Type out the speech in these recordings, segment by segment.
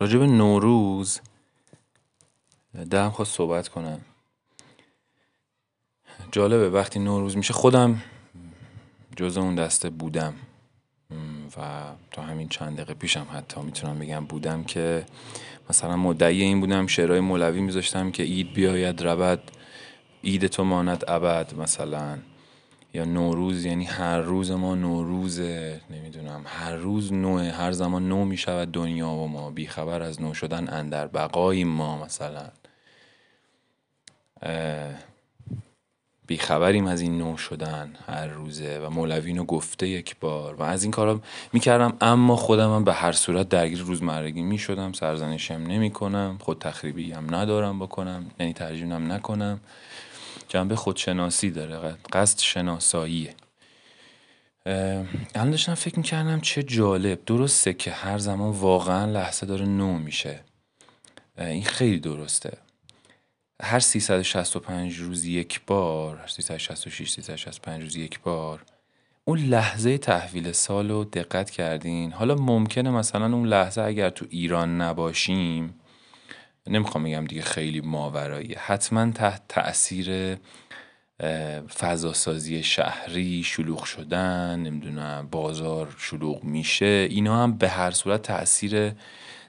راجب نوروز دلم خواست صحبت کنم. جالبه وقتی نوروز میشه خودم جز اون دسته بودم. و تا همین چند دقیقه پیشم حتی می‌تونم بگم بودم که مثلا مدعی این بودم شعرهای مولوی میذاشتم که اید بیاید رود اید تو ماند ابد مثلا. یا نوروز یعنی هر روز ما نوروزه نمی‌دونم. هر روز نوه هر زمان نو می‌شود دنیا و ما. بیخبر از نو شدن اندر بقاییم ما مثلا. بیخبریم از این نو شدن هر روزه و مولوی گفته یک بار و از این کارا می‌کردم. اما خودم هم به هر صورت درگیر روزمرگی می‌شدم. سرزنشم نمی کنم خود تخریبی هم ندارم بکنم. یعنی ترجیحم نکنم. جنبه خودشناسی داره قصد شناساییه الان داشتم فکر می‌کردم چه جالب. درسته که هر زمان واقعا لحظه داره نو میشه. این خیلی درسته. هر 365 روز یک بار 366 365 روز یک بار اون لحظه تحویل سال رو دقت کردین. حالا ممکنه مثلا اون لحظه اگر تو ایران نباشیم نمی‌خوام بگم دیگه خیلی ماورایی. حتما تحت تاثیر فضاسازی شهری شلوغ شدن نمی‌دونم بازار شلوغ میشه اینا هم به هر صورت تاثیر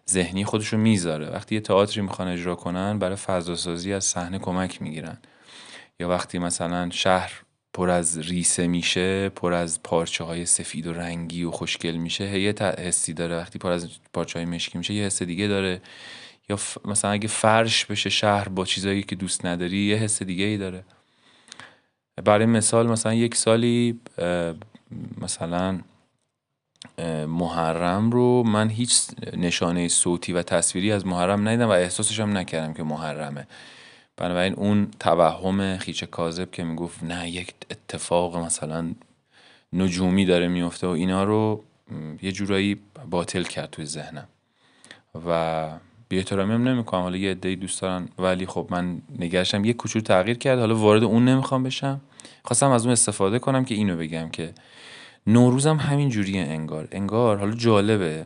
ذهنی خودشو می‌ذاره. وقتی یه تئاتری می‌خوان اجرا کنن برای فضاسازی از صحنه کمک می‌گیرن. یا وقتی مثلا شهر پر از ریسه میشه پر از پارچه های سفید و رنگی و خوشگل میشه یه حسی داره. وقتی پر از پارچه های مشکی میشه یه حس دیگه داره. یا مثلا اگه فرش بشه شهر با چیزایی که دوست نداری یه حس دیگه ای داره. برای مثال مثلا یک سالی مثلا محرم رو من هیچ نشانه صوتی و تصویری از محرم ندیدم و احساسش هم نکردم که محرمه. بنابراین اون توهم خیچه کاذب که می‌گفت نه یک اتفاق مثلا نجومی داره میفته و اینا رو یه جورایی باطل کرد توی ذهنم. و بی احترامی هم نمی‌کنم. حالا یه عده‌ای دوست دارن ولی خب من نگرشم. یه کوچولو تغییر کرد. حالا وارد اون نمی‌خوام بشم. خواستم از اون استفاده کنم که اینو بگم که نوروزم همین جوریه انگار. انگار حالا جالبه.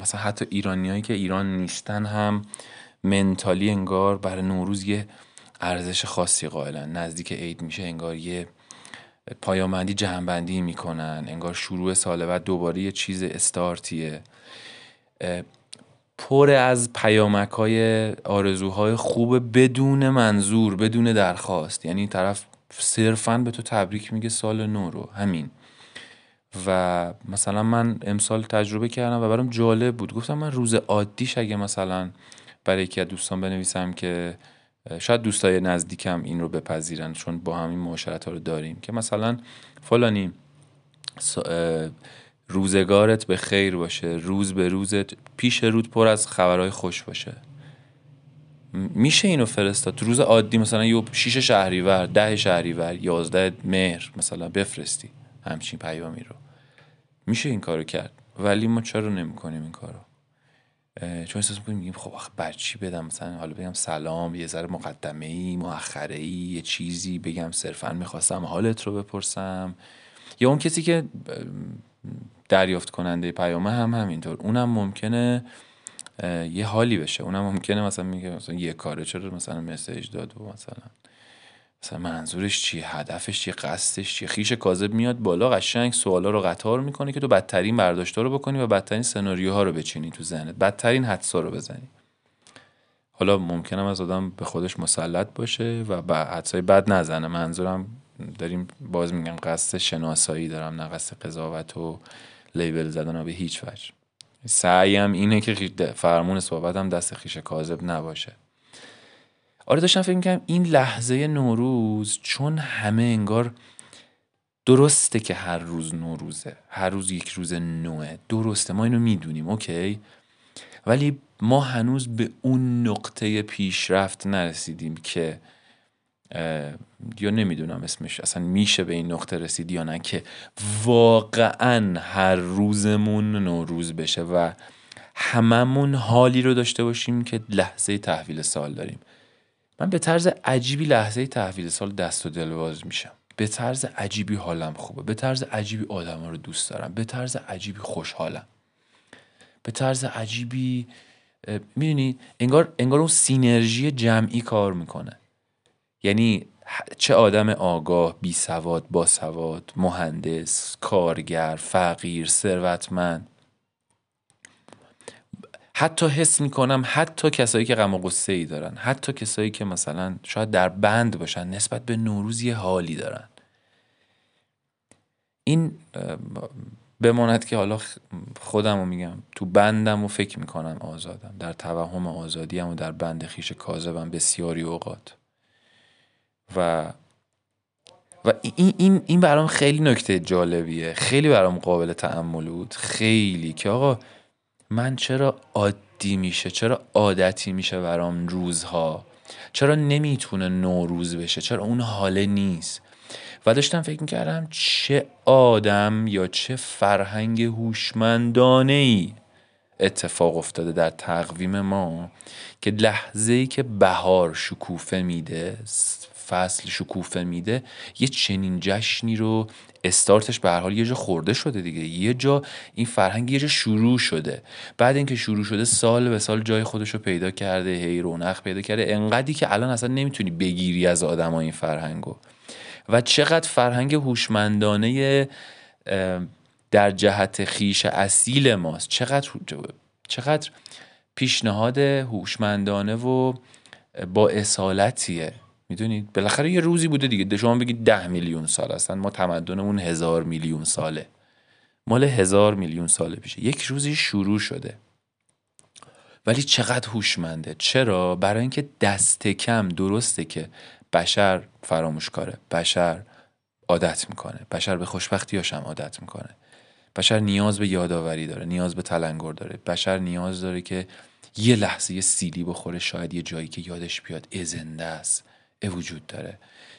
مثلا حتی ایرانیایی که ایران نیستن هم منتالی انگار برای نوروز یه ارزش خاصی قائلن. نزدیک عید میشه انگار یه پایامندی جهنبندی می‌کنن. انگار شروع سال بعد دوباره یه چیز استارتیه. پر از پیامک های آرزوهای خوب بدون منظور بدون درخواست. یعنی طرف صرفا به تو تبریک میگه سال نو رو. همین. و مثلا من امسال تجربه کردم و برام جالب بود. گفتم من روز عادیش اگه مثلا برای یکی از دوستان بنویسم که شاید دوستای نزدیکم این رو بپذیرن چون با همین معاشرت ها رو داریم که مثلا فلانی روزگارت به خیر باشه روز به روزت پیش رود پر از خبرهای خوش باشه. میشه اینو فرستاد؟ تو روز عادی مثلا یه شیش شهریور ده شهریور یازده مهر مثلا بفرستی همچین پیامی رو. میشه این کارو کرد؟ ولی ما چرا نمی‌کنیم این کارو؟ چون احساس می‌کنیم میگیم خب آخه بر چی بدم؟ مثلا حالا بگم سلام یه ذره مقدمه ای مؤخره ای یه چیزی بگم صرفا می‌خواستم حالت رو بپرسم. یا اون کسی که دریافت کننده پیامه هم همینطور. اونم ممکنه یه حالی بشه. اونم ممکنه مثلا میگه مثلا یه کاره چرا مثلا مسیج داد و مثلا مثلا منظورش چیه هدفش چیه قصدش چیه؟ خیش کاذب میاد بالا قشنگ سوالا رو قطار می‌کنه که تو بدترین برداشتا رو بکنی و بدترین سناریوها رو بچینی تو ذهنت. بدترین حدسا رو بزنی. حالا ممکنم از آدم به خودش مسلط باشه و به حدسای بد نزنه. منظورم داریم باز میگم قصد شناسایی دارم نه قصد قضاوت و لیبل زدن به هیچ وجه. سعیم اینه که فرمون صحبتم دست خیش کاذب نباشه. آره داشتم فکر می‌کنم این لحظه نوروز چون همه انگار درسته که هر روز نوروزه هر روز یک روز نوه. درسته ما اینو می‌دونیم اوکی؟ ولی ما هنوز به اون نقطه پیشرفت نرسیدیم که یا نمی‌دونم اسمش اصلا میشه به این نقطه رسید یا نه که واقعا هر روزمون نوروز بشه و هممون حالی رو داشته باشیم که لحظه تحویل سال داریم. من به طرز عجیبی لحظه تحویل سال دست و دلواز میشم. به طرز عجیبی حالم خوبه. به طرز عجیبی آدم رو دوست دارم. به طرز عجیبی خوشحالم. به طرز عجیبی می‌دونی انگار انگار اون سینرژی جمعی کار می‌کنه. یعنی چه آدم آگاه بی سواد با سواد مهندس کارگر فقیر ثروتمند. حتی حس می‌کنم حتی کسایی که غم و غصه ای دارن حتی کسایی که مثلا شاید در بند باشن نسبت به نوروز حالی دارن. این بماند که حالا خودم رو میگم تو بندم و فکر می‌کنم آزادم در توهم آزادیم و در بند خیش کاذبم بسیاری اوقات. و و این این این برام خیلی نکته جالبیه. خیلی برام قابل تأمل بود. خیلی که آقا من چرا عادی میشه؟ چرا عادتی میشه برام روزها؟ چرا نمی‌تونه نوروز بشه؟ چرا اون حاله نیست؟ و داشتم فکر می‌کردم چه آدم یا چه فرهنگ هوشمندانه ای اتفاق افتاده در تقویم ما که لحظه ای که بهار شکوفه میده فصل شکوفه میده یه چنین جشنی رو استارتش به هر حال یه جا خورده شده دیگه. یه جا این فرهنگ یه جا شروع شده. بعد اینکه شروع شده سال به سال جای خودش رو پیدا کرده هی رونق پیدا کرده. انقدری که الان اصلا نمی‌تونی بگیری از آدم این فرهنگو. و چقدر فرهنگ هوشمندانه در جهت خیش اصیل ماست. چقدر چقدر پیشنهاد هوشمندانه و با اصالتیه. می‌دونید؟ بالاخره یه روزی بوده دیگه. شما بگید ده میلیون سال هستن. ما تمدنمون هزار میلیون ساله. مال هزار میلیون ساله پیشه. یک روزی شروع شده. ولی چقدر هوشمنده. چرا؟ برای اینکه دست کم درسته که بشر فراموش کاره بشر عادت می‌کنه. بشر به خوشبختیاش هم عادت می‌کنه. بشر نیاز به یادآوری داره نیاز به تلنگر داره. بشر نیاز داره که یه لحظه یه سیلی بخوره شاید یه جایی که یادش بیاد ازنده است. وجود داره.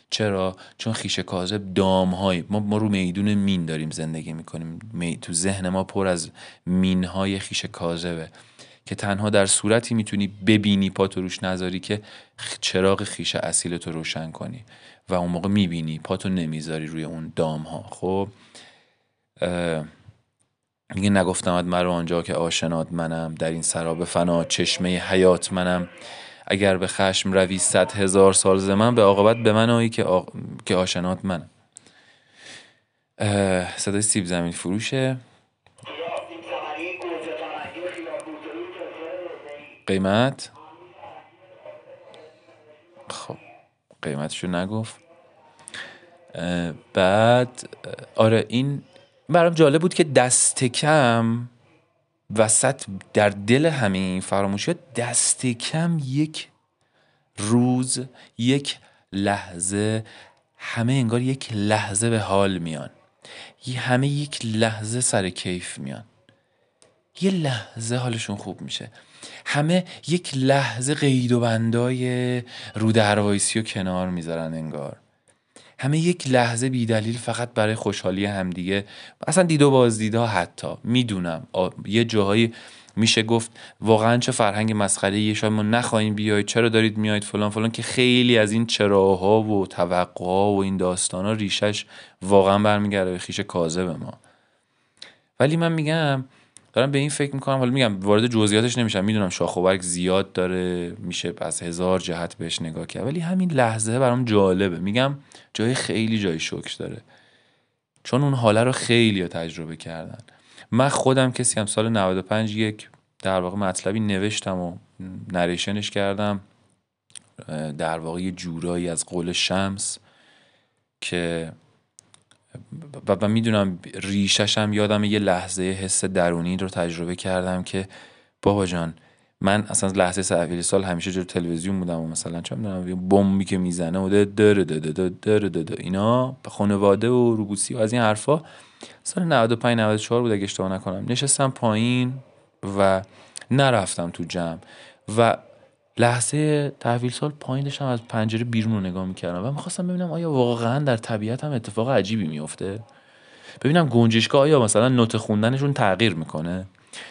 چرا؟ چون خیشه کاذب دام های ما, ما رو میدون مین داریم زندگی می‌کنیم. تو ذهن ما پر از مین های خیشه کاذبه. که تنها در صورتی می‌تونی ببینی پاتو روش نذاری که چراغ خیشه اصیل تو روشن کنی و اون موقع می‌بینی پاتو نمی‌ذاری روی اون دام ها خب میگه نگفتم مرا آنجا که آشناد منم در این سراب فنا چشمه حیات منم. اگر به خشم روی صد هزار سال زمان به عاقبت به من آیی که, آ... که آشنات منم. صدای سیب زمین فروشه. قیمت؟ خب قیمتشو نگفت. بعد آره این برام جالب بود که دست کم وسط در دل همه این فراموشی دست کم یک روز یک لحظه همه انگار یک لحظه به حال میان. یه همه یک لحظه سر کیف میان. یه لحظه حالشون خوب میشه. همه یک لحظه قید و بندای رو دروایسی و کنار می‌ذارن انگار. همه یک لحظه بیدلیل فقط برای خوشحالی همدیگه. اصلا دید و بازدیدها حتی می‌دونم. یه جاهایی میشه گفت واقعا چه فرهنگ مسخره یه شاید ما نخواهیم بیاید چرا دارید میایید فلان فلان که خیلی از این چراها و توقعها و این داستان ها ریشش واقعا برمیگرده به خیش کاذب ما. ولی من میگم دارم به این فکر می‌کنم. حالا میگم وارد جزئیاتش نمیشم. می‌دونم شاخ و برگ زیاد داره میشه از هزار جهت بهش نگاه کرد. ولی همین لحظه برام جالبه. میگم جای خیلی جای شکر داره. چون اون حاله رو خیلی تجربه کردن. من خودم کسی هم سال 95 یک در واقع مطلبی نوشتم و نریشنش کردم. در واقع جورایی از قول شمس که و, و می‌دونم ریششم یادم یه لحظه حس درونی رو تجربه کردم که بابا جان من اصلا لحظه سه سال همیشه جور تلویزیون بودم و مثلا چه می‌دونم بمبی که می‌زنه و در در در اینا به خانواده و روبوسی و از این حرفا. سال 95 94 بود اگه اشتباه نکنم. نشستم پایین و نرفتم تو جمع. و لحظه تحویل سال پایین داشتم از پنجره بیرون رو نگاه می‌کردم و می‌خواستم ببینم آیا واقعا در طبیعت هم اتفاق عجیبی میفته ببینم گنجشگاه آیا مثلا نوت خوندنشون تغییر می‌کنه.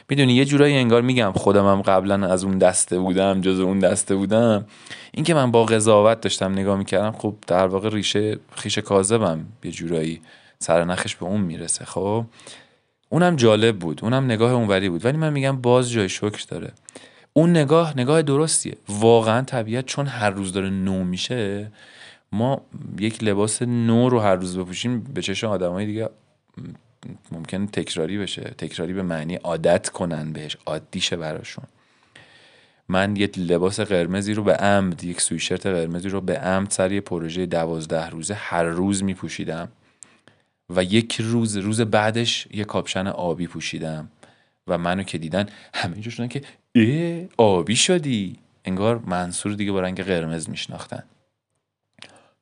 می‌دونی یه جورایی انگار میگم خودم هم قبلا از اون دسته بودم جز اون دسته بودم. اینکه من با قضاوت داشتم نگاه می‌کردم خب در واقع ریشه خیش کاذبم یه جورایی. سرنخش به اون می‌رسه. خب اونم جالب بود. اونم نگاه اونوری بود. ولی من میگم باز جای شکر داره. اون نگاه نگاه درستیه. واقعا طبیعت چون هر روز داره نو میشه ما یک لباس نو رو هر روز بپوشیم به چشم آدمای دیگه ممکن تکراری بشه. تکراری به معنی عادت کنن بهش عادیشه براشون. من یک لباس قرمزی رو به عمد یک سویشرت قرمزی رو به عمد سر یه پروژه دوازده روزه هر روز می پوشیدم و یک روز روز بعدش یه کاپشن آبی پوشیدم. و منو که دیدن همه اینجا شدن که اه آبی شدی. انگار منصور دیگه با رنگ قرمز میشناختن.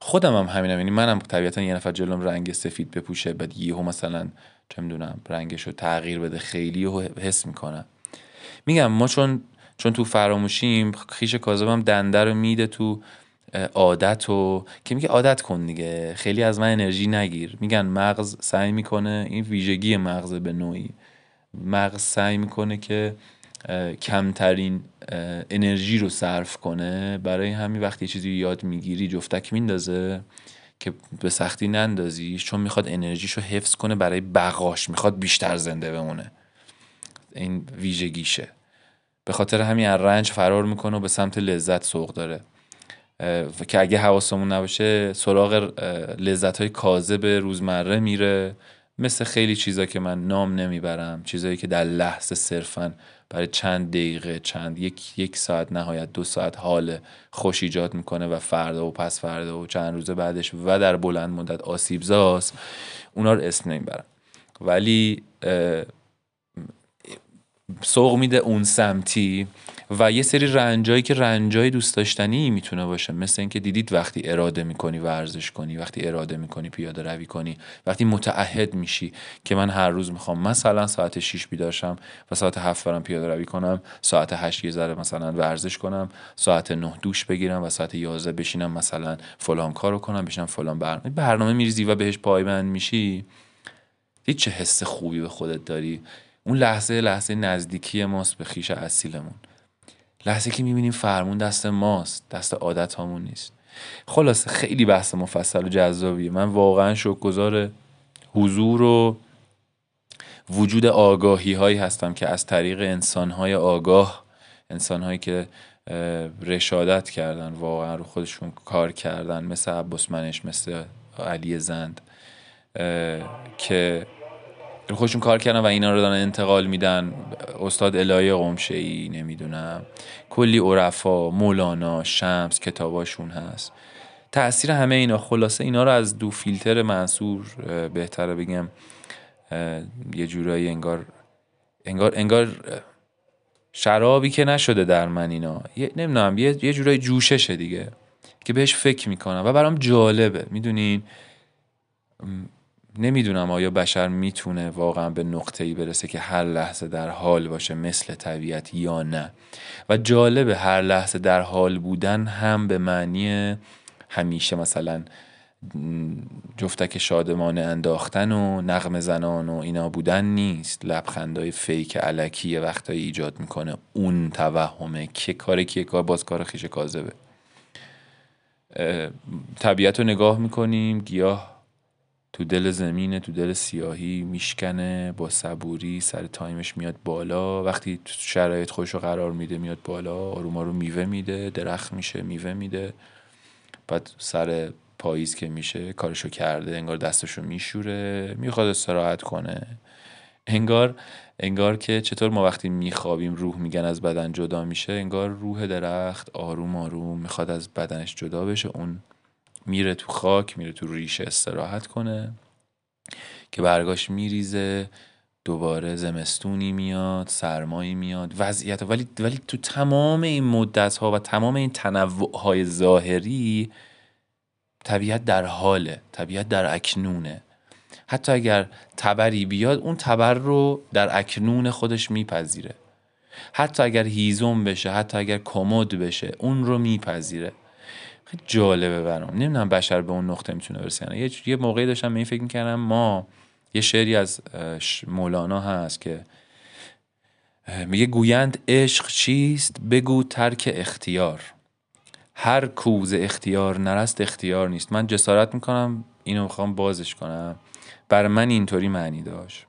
خودم هم همینم یعنی منم طبیعتا یه نفر جلوم رنگ سفید بپوشه بعد یهو مثلا چه می‌دونم رنگش رو تغییر بده خیلی حس می‌کنم. میگم ما چون چون تو فراموشیم خیش کاذبم دنده رو میده تو عادت و که میگه عادت کن دیگه خیلی از من انرژی نگیر. میگن مغز سعی می‌کنه این ویژگی مغز به نوعی. مغز سعی می‌کنه که کمترین انرژی رو صرف کنه. برای همین وقتی چیزی یاد می‌گیری جفتک میندازه که به سختی نندازیش چون می‌خواد انرژیشو حفظ کنه برای بقاش می‌خواد بیشتر زنده بمونه. این ویژگیشه. به خاطر همین رنج فرار می‌کنه و به سمت لذت سوق داره. که اگه حواسمون نباشه سراغ لذت های کاذب روزمره میره. مثل خیلی چیزا که من نام نمی‌برم چیزایی که در لحظه صرفا برای چند دقیقه چند یک, یک ساعت نهایت دو ساعت حال خوش ایجاد می‌کنه و فردا و پس فردا و چند روز بعدش و در بلند مدت آسیب زاست اونا رو اسم نمی‌برم. ولی سوق میده اون سمتی و یه سری رنجایی که رنجای دوست داشتنی می‌تونه باشه. مثل اینکه دیدید وقتی اراده می‌کنی ورزش کنی وقتی اراده می‌کنی پیاده روی کنی وقتی متعهد میشی که من هر روز می‌خوام مثلا ساعت 6 بیدارشم و ساعت 7 برم پیاده روی کنم ساعت 8 یه ذره مثلا ورزش کنم ساعت 9 دوش بگیرم و ساعت 11 بشینم مثلا فلان کارو کنم بشینم فلان برنامه. برنامه میریزی و بهش پایبند میشی. هیچ چه حس خوبی به خودت داری. اون لحظه لحظه نزدیکی ماست به خیش اصیلمون. لحظه که می‌بینیم فرمون دست ماست دست عادت هامون نیست. خلاصه خیلی بحث مفصل و جذابیه. من واقعا شکرگزار حضور و وجود آگاهی هایی هستم که از طریق انسان های آگاه انسان هایی که رشادت کردن واقعا رو خودشون کار کردن مثل عباس منش مثل علی زند که خودشون کار کردن و اینا رو دارن انتقال میدن. استاد الهی قمشه ای نمی‌دونم. کلی عرفا مولانا شمس کتاباشون هست. تاثیر همه اینا خلاصه اینا رو از دو فیلتر منصور بهتره بگم. یه جورایی انگار انگار انگار شرابی که نشده در من اینا. یه نمی‌دونم یه یه جورایی جوششه دیگه که بهش فکر می‌کنم و برام جالبه. می‌دونین؟ نمی‌دونم آیا بشر می‌تونه واقعا به نقطه ای برسه که هر لحظه در حال باشه مثل طبیعت یا نه. و جالب هر لحظه در حال بودن هم به معنی همیشه مثلا جفتک شادمانه انداختن و نغم زنان و اینا بودن نیست. لبخندهای فیک علکی وقتایی ایجاد می‌کنه. اون توهمه. که کار که کار باز کار خیش کاذبه. طبیعت رو نگاه می‌کنیم. گیاه تو دل زمینه تو دل سیاهی میشکنه با صبوری سر time ش میاد بالا. وقتی شرایط خوش رو قرار میده میاد بالا آروم رو میوه میده درخت میشه میوه میده. بعد سر پاییز که میشه کارشو کرده انگار دستشو میشوره می‌خواد استراحت کنه. انگار انگار که چطور ما وقتی میخوابیم روح میگن از بدن جدا میشه انگار روح درخت آروم آروم می‌خواد از بدنش جدا بشه. اون میره تو خاک میره تو ریشه استراحت کنه که برگاش میریزه دوباره زمستونی میاد سرمایی میاد وضعیت ولی ولی تو تمام این مدت ها و تمام این تنوع های ظاهری طبیعت در حاله طبیعت در اکنونه. حتی اگر تبری بیاد اون تبر رو در اکنون خودش میپذیره. حتی اگر هیزم بشه حتی اگر کمد بشه اون رو میپذیره. خیلی جالبه برام. نمی‌دونم بشر به اون نقطه می‌تونه برسه یه یه موقعی داشتم به این فکر می‌کردم ما یه شعری از مولانا هست که میگه گویند عشق چیست؟ بگو ترک اختیار. هر کوز اختیار نرست اختیار نیست. من جسارت می‌کنم اینو می‌خوام بازش کنم. بر من اینطوری معنی داشت.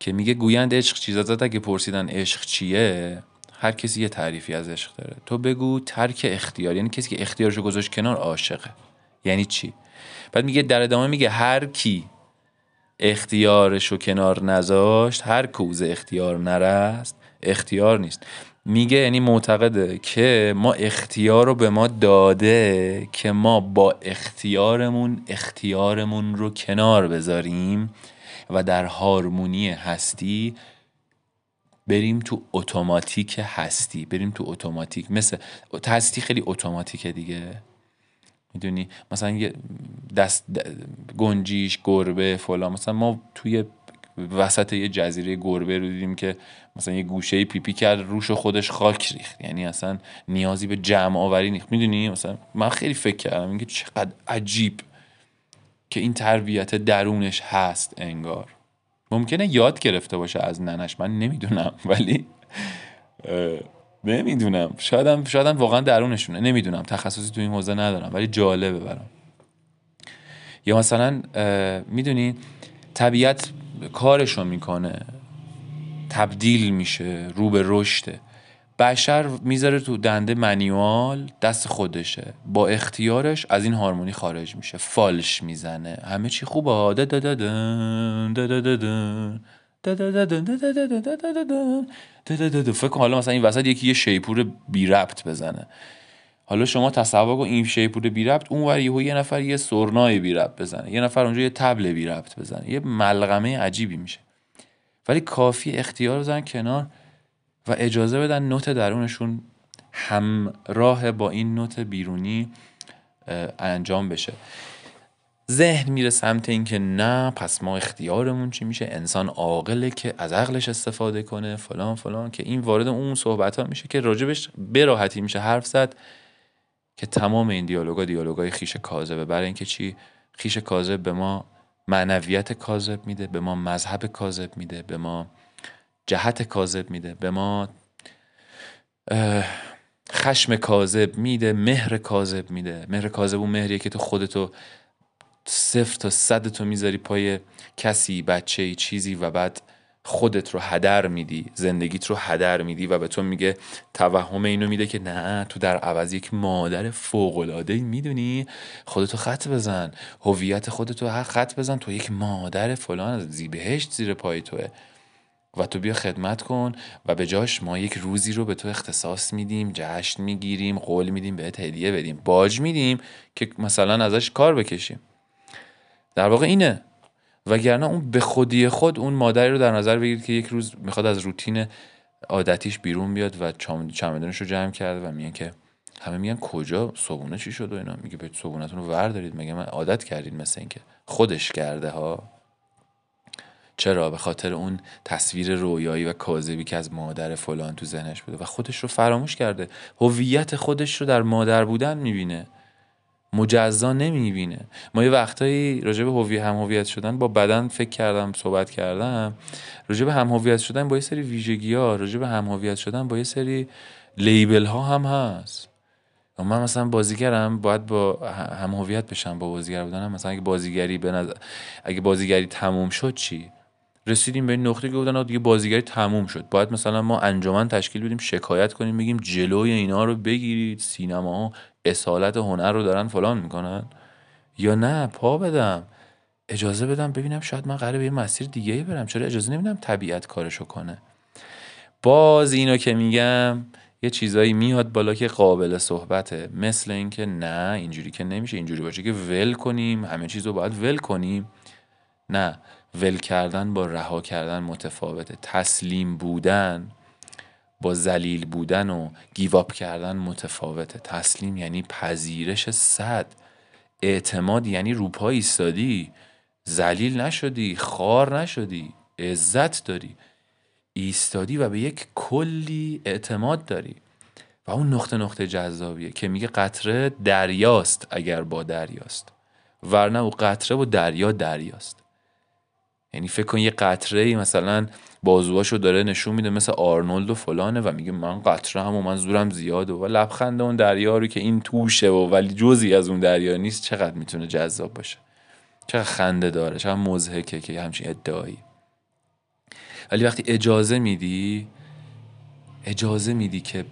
که میگه گویند عشق چیز ازت؟ اگه پرسیدن عشق چیه هر کسی یه تعریفی از عشق داره. تو بگو ترک اختیار یعنی کسی که اختیارشو گذاشت کنار عاشقه. یعنی چی؟ بعد میگه در ادامه میگه هر کی اختیارشو کنار نذاشت هر کوز اختیار نرست اختیار نیست. میگه یعنی معتقده که ما اختیار رو به ما داده که ما با اختیارمون اختیارمون رو کنار بذاریم و در هارمونی هستی بریم تو اتوماتیک هستی بریم تو اتوماتیک. مثل هستی خیلی اتوماتیکه دیگه. می‌دونی؟ مثلا یه دست گنجیش گربه فلان. مثلا ما توی وسط یه جزیره گربه رو دیدیم که مثلا یه گوشه پیپی کرد روش خودش خاک ریخت. یعنی اصلا نیازی به جمع آوری نیست. می‌دونی؟ مثلا من خیلی فکر کردم اینکه چقدر عجیب که این تربیت درونش هست انگار. ممکنه یاد گرفته باشه از ننش. من نمی‌دونم ولی نمی‌دونم. شایدم شایدم واقعا درونشونه. نمی‌دونم. تخصصی تو این حوزه ندارم ولی جالبه برام. یا مثلا می‌دونی طبیعت کارشو می‌کنه. تبدیل میشه رو به رشده بشر می‌ذاره تو دنده منیوال دست خودشه با اختیارش از این هارمونی خارج میشه فالش می‌زنه همه چی خوبه فکر کن حالا مثلا این وسط یکی یه شیپور بی ربط بزنه حالا شما تصور کن این شیپور بی ربط اون ور یه نفر یه سرنای بی ربط بزنه یه نفر اونجا یه تبل بی ربط بزنه یه ملغمه عجیبی میشه ولی کافی اختیار بزن کنار و اجازه بدن نوت درونشون همراه با این نوت بیرونی انجام بشه. ذهن میره سمت اینکه نه پس ما اختیارمون چی میشه؟ انسان عاقله که از عقلش استفاده کنه فلان فلان که این وارد اون صحبت ها میشه که راجبش براحتی میشه حرف زد که تمام این دیالوگا دیالوگای خیش کاذبه برای اینکه چی؟ خیش کاذب به ما معنویت کاذب میده به ما مذهب کاذب میده به ما جهت کاذب میده. به ما خشم کاذب میده مهر کاذب میده. مهر کاذب اون مهریه که تو خودتو صفر تا صد تو می‌ذاری پای کسی بچه چیزی و بعد خودت رو هدر میدی زندگیت رو هدر میدی و به تو میگه توهم اینو میده که نه تو در عوض یک مادر فوق العاده می‌دونی؟ خودتو خط بزن. هویت خودتو هر خط بزن. تو یک مادر فلان زیبهشت زیر پای توه. و تو بیا خدمت کن و به جاش ما یک روزی رو به تو اختصاص میدیم جشن می‌گیریم قول میدیم بهت هدیه بدیم باج میدیم که مثلا ازش کار بکشیم. در واقع اینه. وگرنه اون به خودی خود اون مادری رو در نظر بگیرید که یک روز می‌خواد از روتین عادتیش بیرون بیاد و چمدانش رو جمع کرده و میگن که همه میگن کجا؟ صبونه چی شد و اینا؟ میگه به صبونتون رو ور دارید مگه من عادت کردید مثل اینکه خودش کرده ها. چرا؟ به خاطر اون تصویر رویایی و کاذبی که از مادر فلان تو ذهنش بوده و خودش رو فراموش کرده. هویت خودش رو در مادر بودن می‌بینه. مجزا نمی‌بینه. ما یه وقتایی راجع به هویت هم هویت شدن با بدن فکر کردم صحبت کردم. راجع به هم هویت شدن با یه سری ویژگی ها راجع به هم هویت شدن با یه سری لیبل ها هم هست. من مثلا بازیگرم باید با هم هویت بشم با بازیگر بودنم. مثلا اگه بازیگری به نظر اگه بازیگری تموم شد چی؟ رسیدیم به این نقطه که بودن دیگه بازیگری تموم شد. باید مثلا ما انجمن تشکیل بدیم شکایت کنیم بگیم جلوی اینا رو بگیرید سینما اصالت هنر رو دارن فلان می‌کنن. یا نه پا بدم. اجازه بدم ببینم شاید من قراره به یه مسیر دیگه برم. چرا اجازه نمیدم طبیعت کارشو کنه؟ باز اینو که میگم یه چیزایی میاد بالا که قابل صحبته. مثل اینکه نه اینجوری که نمیشه اینجوری باشه که ول کنیم همه چیز رو باید ول کنیم. نه ول کردن با رها کردن متفاوته تسلیم بودن با زلیل بودن و گیواب کردن متفاوته تسلیم یعنی پذیرش صد. اعتماد یعنی روپا ایستادی. زلیل نشدی خار نشدی عزت داری. ایستادی و به یک کلی اعتماد داری. و اون نقطه نقطه جذابیه که میگه قطره دریاست اگر با دریاست. ورنه او قطره و دریا دریاست. یعنی فکر کن یه قطره ای مثلا بازوهاشو داره نشون میده مثل آرنولد و فلانه و میگه من قطره هم و من زورم زیاده و لبخند اون دریا رو که این توشه و ولی جزی از اون دریا نیست چقدر می‌تونه جذاب باشه. چقدر خنده داره چقدر مزهکه که همچین ادعایی. ولی وقتی اجازه میدی اجازه میدی که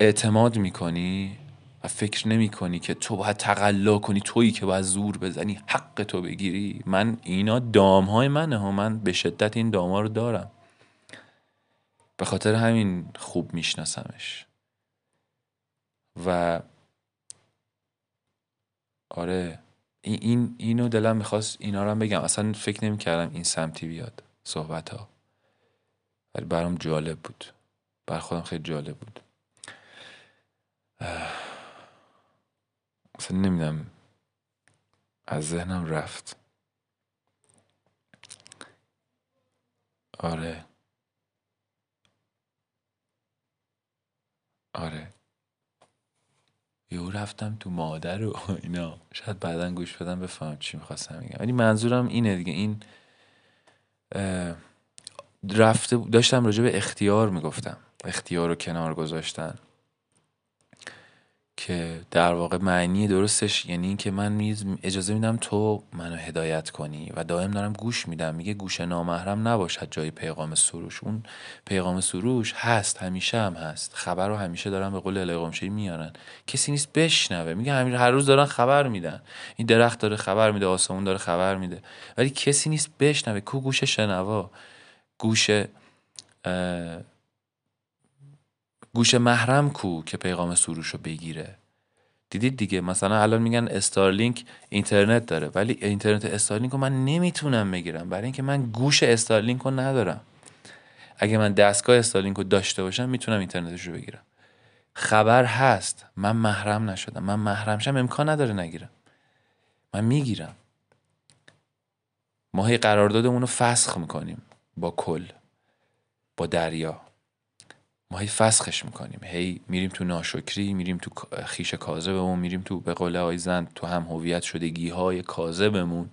اعتماد می‌کنی و فکر نمی کنی که تو باید تقلا کنی تویی که باید زور بزنی حق تو بگیری. من اینا دام های منه ها. من به شدت این دام ها رو دارم. به خاطر همین خوب میشناسمش. و آره این اینو دلم می‌خواست اینا رو هم بگم. اصلا فکر نمی کردم این سمتی بیاد صحبت ها ولی برام جالب بود. بر خودم خیلی جالب بود. اصلا نمیدم از ذهنم رفت. آره. آره. یهو رفتم تو مادر و اینا. شاید بعدا گوش بدم بفهم چی می‌خواستم بگم. ولی منظورم اینه دیگه. این رفته داشتم راجع به اختیار می‌گفتم. اختیار رو کنار گذاشتن. که در واقع معنی درستش یعنی اینکه من اجازه میدم تو منو هدایت کنی و دائم دارم گوش میدم. میگه گوش نامحرم نباشد جای پیغام سروش. اون پیغام سروش هست همیشه هم هست. خبر رو همیشه دارن به قول الهی میارن. کسی نیست بشنوه. میگه همین هر روز دارن خبر میدن. این درخت داره خبر میده آسمون داره خبر میده. ولی کسی نیست بشنوه. کو گوش شنوا؟ گوش گوش محرم کو که پیغام سروش رو بگیره. دیدید دیگه؟ مثلا الان میگن استارلینک اینترنت داره ولی اینترنت استارلینک رو من نمی‌تونم بگیرم. برای اینکه من گوش استارلینک رو ندارم. اگه من دستگاه استارلینک رو داشته باشم می‌تونم اینترنتش رو بگیرم. خبر هست. من محرم نشدم. من محرمشم امکان نداره نگیرم. من می‌گیرم. ما هی قراردادمون رو فسخ می‌کنیم با کل با دریا. ما هی فسخش می‌کنیم. هی میریم تو ناشکری میریم تو خیش کاذبمون میریم تو به قول آقای زن تو هم هویت شدگی های کاذبمون.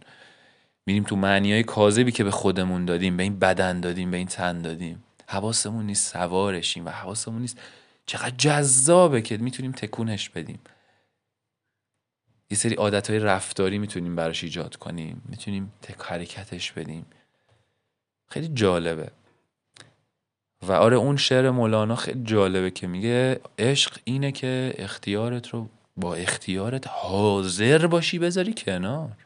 میریم تو معنی های کاذبی که به خودمون دادیم به این بدن دادیم به این تن دادیم. حواسمون نیست سوارشیم و حواسمون نیست چقدر جذابه که می‌تونیم تکونش بدیم. یه سری عادت های رفتاری می‌تونیم براش ایجاد کنیم می‌تونیم تک حرکتش بدیم. خیلی جالبه. و آره اون شعر مولانا خیلی جالبه که میگه عشق اینه که اختیارت رو با اختیارت حاضر باشی بذاری کنار.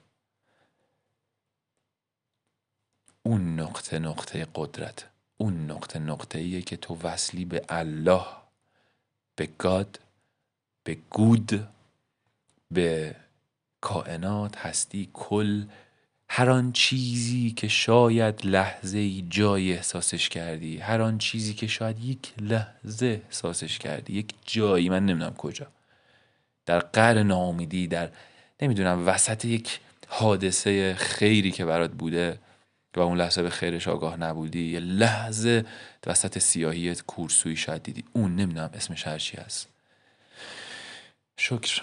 اون نقطه نقطه قدرت اون نقطه نقطه ایه که تو وصلی به الله به گاد به گود به کائنات هستی کل هر آن چیزی که شاید لحظه ای جای احساسش کردی هر آن چیزی که شاید یک لحظه احساسش کردی یک جایی من نمی‌دونم کجا. در قر ناامیدی در نمی‌دونم وسط یک حادثه خیری که برات بوده و اون لحظه به خیرش آگاه نبودی یه لحظه وسط سیاهی کورسوی شاید دیدی. اون نمی‌دونم اسمش هرچی هست. شکر.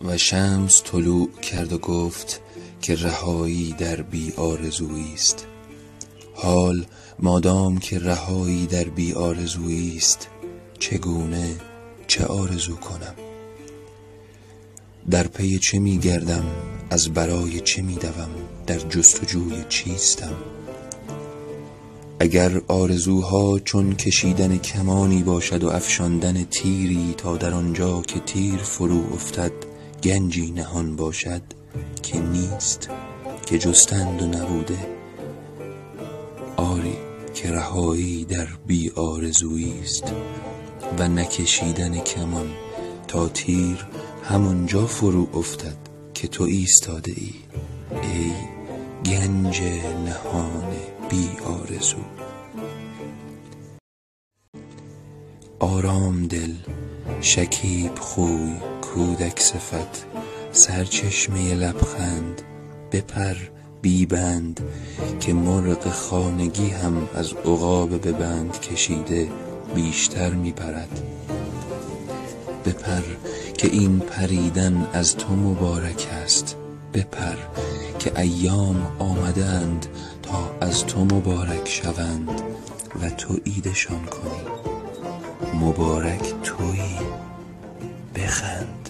و شمس طلوع کرد و گفت که رهایی در بی آرزویی است. حال مادام که رهایی در بی آرزویی است چگونه چه آرزو کنم؟ در پی چه می گردم؟ از برای چه می دوم؟ در جستجوی چیستم؟ اگر آرزوها چون کشیدن کمانی باشد و افشاندن تیری تا در آنجا که تیر فرو افتد گنجی نهان باشد که نیست که جستند و نبوده. آری که رهایی در بی آرزویی است و نکشیدن کمان تا تیر همونجا فرو افتد که تو ایستاده ای. ای گنج نهان بی آرزو. آرام دل شکیب خوی کودک صفت سرچشمه لبخند بپر بیبند که مرغ خانگی هم از عقاب به بند کشیده بیشتر میپرد. بپر که این پریدن از تو مبارک است. بپر که ایام آمدند تا از تو مبارک شوند و تو ایدشان کنی. مبارک تویی. بخند.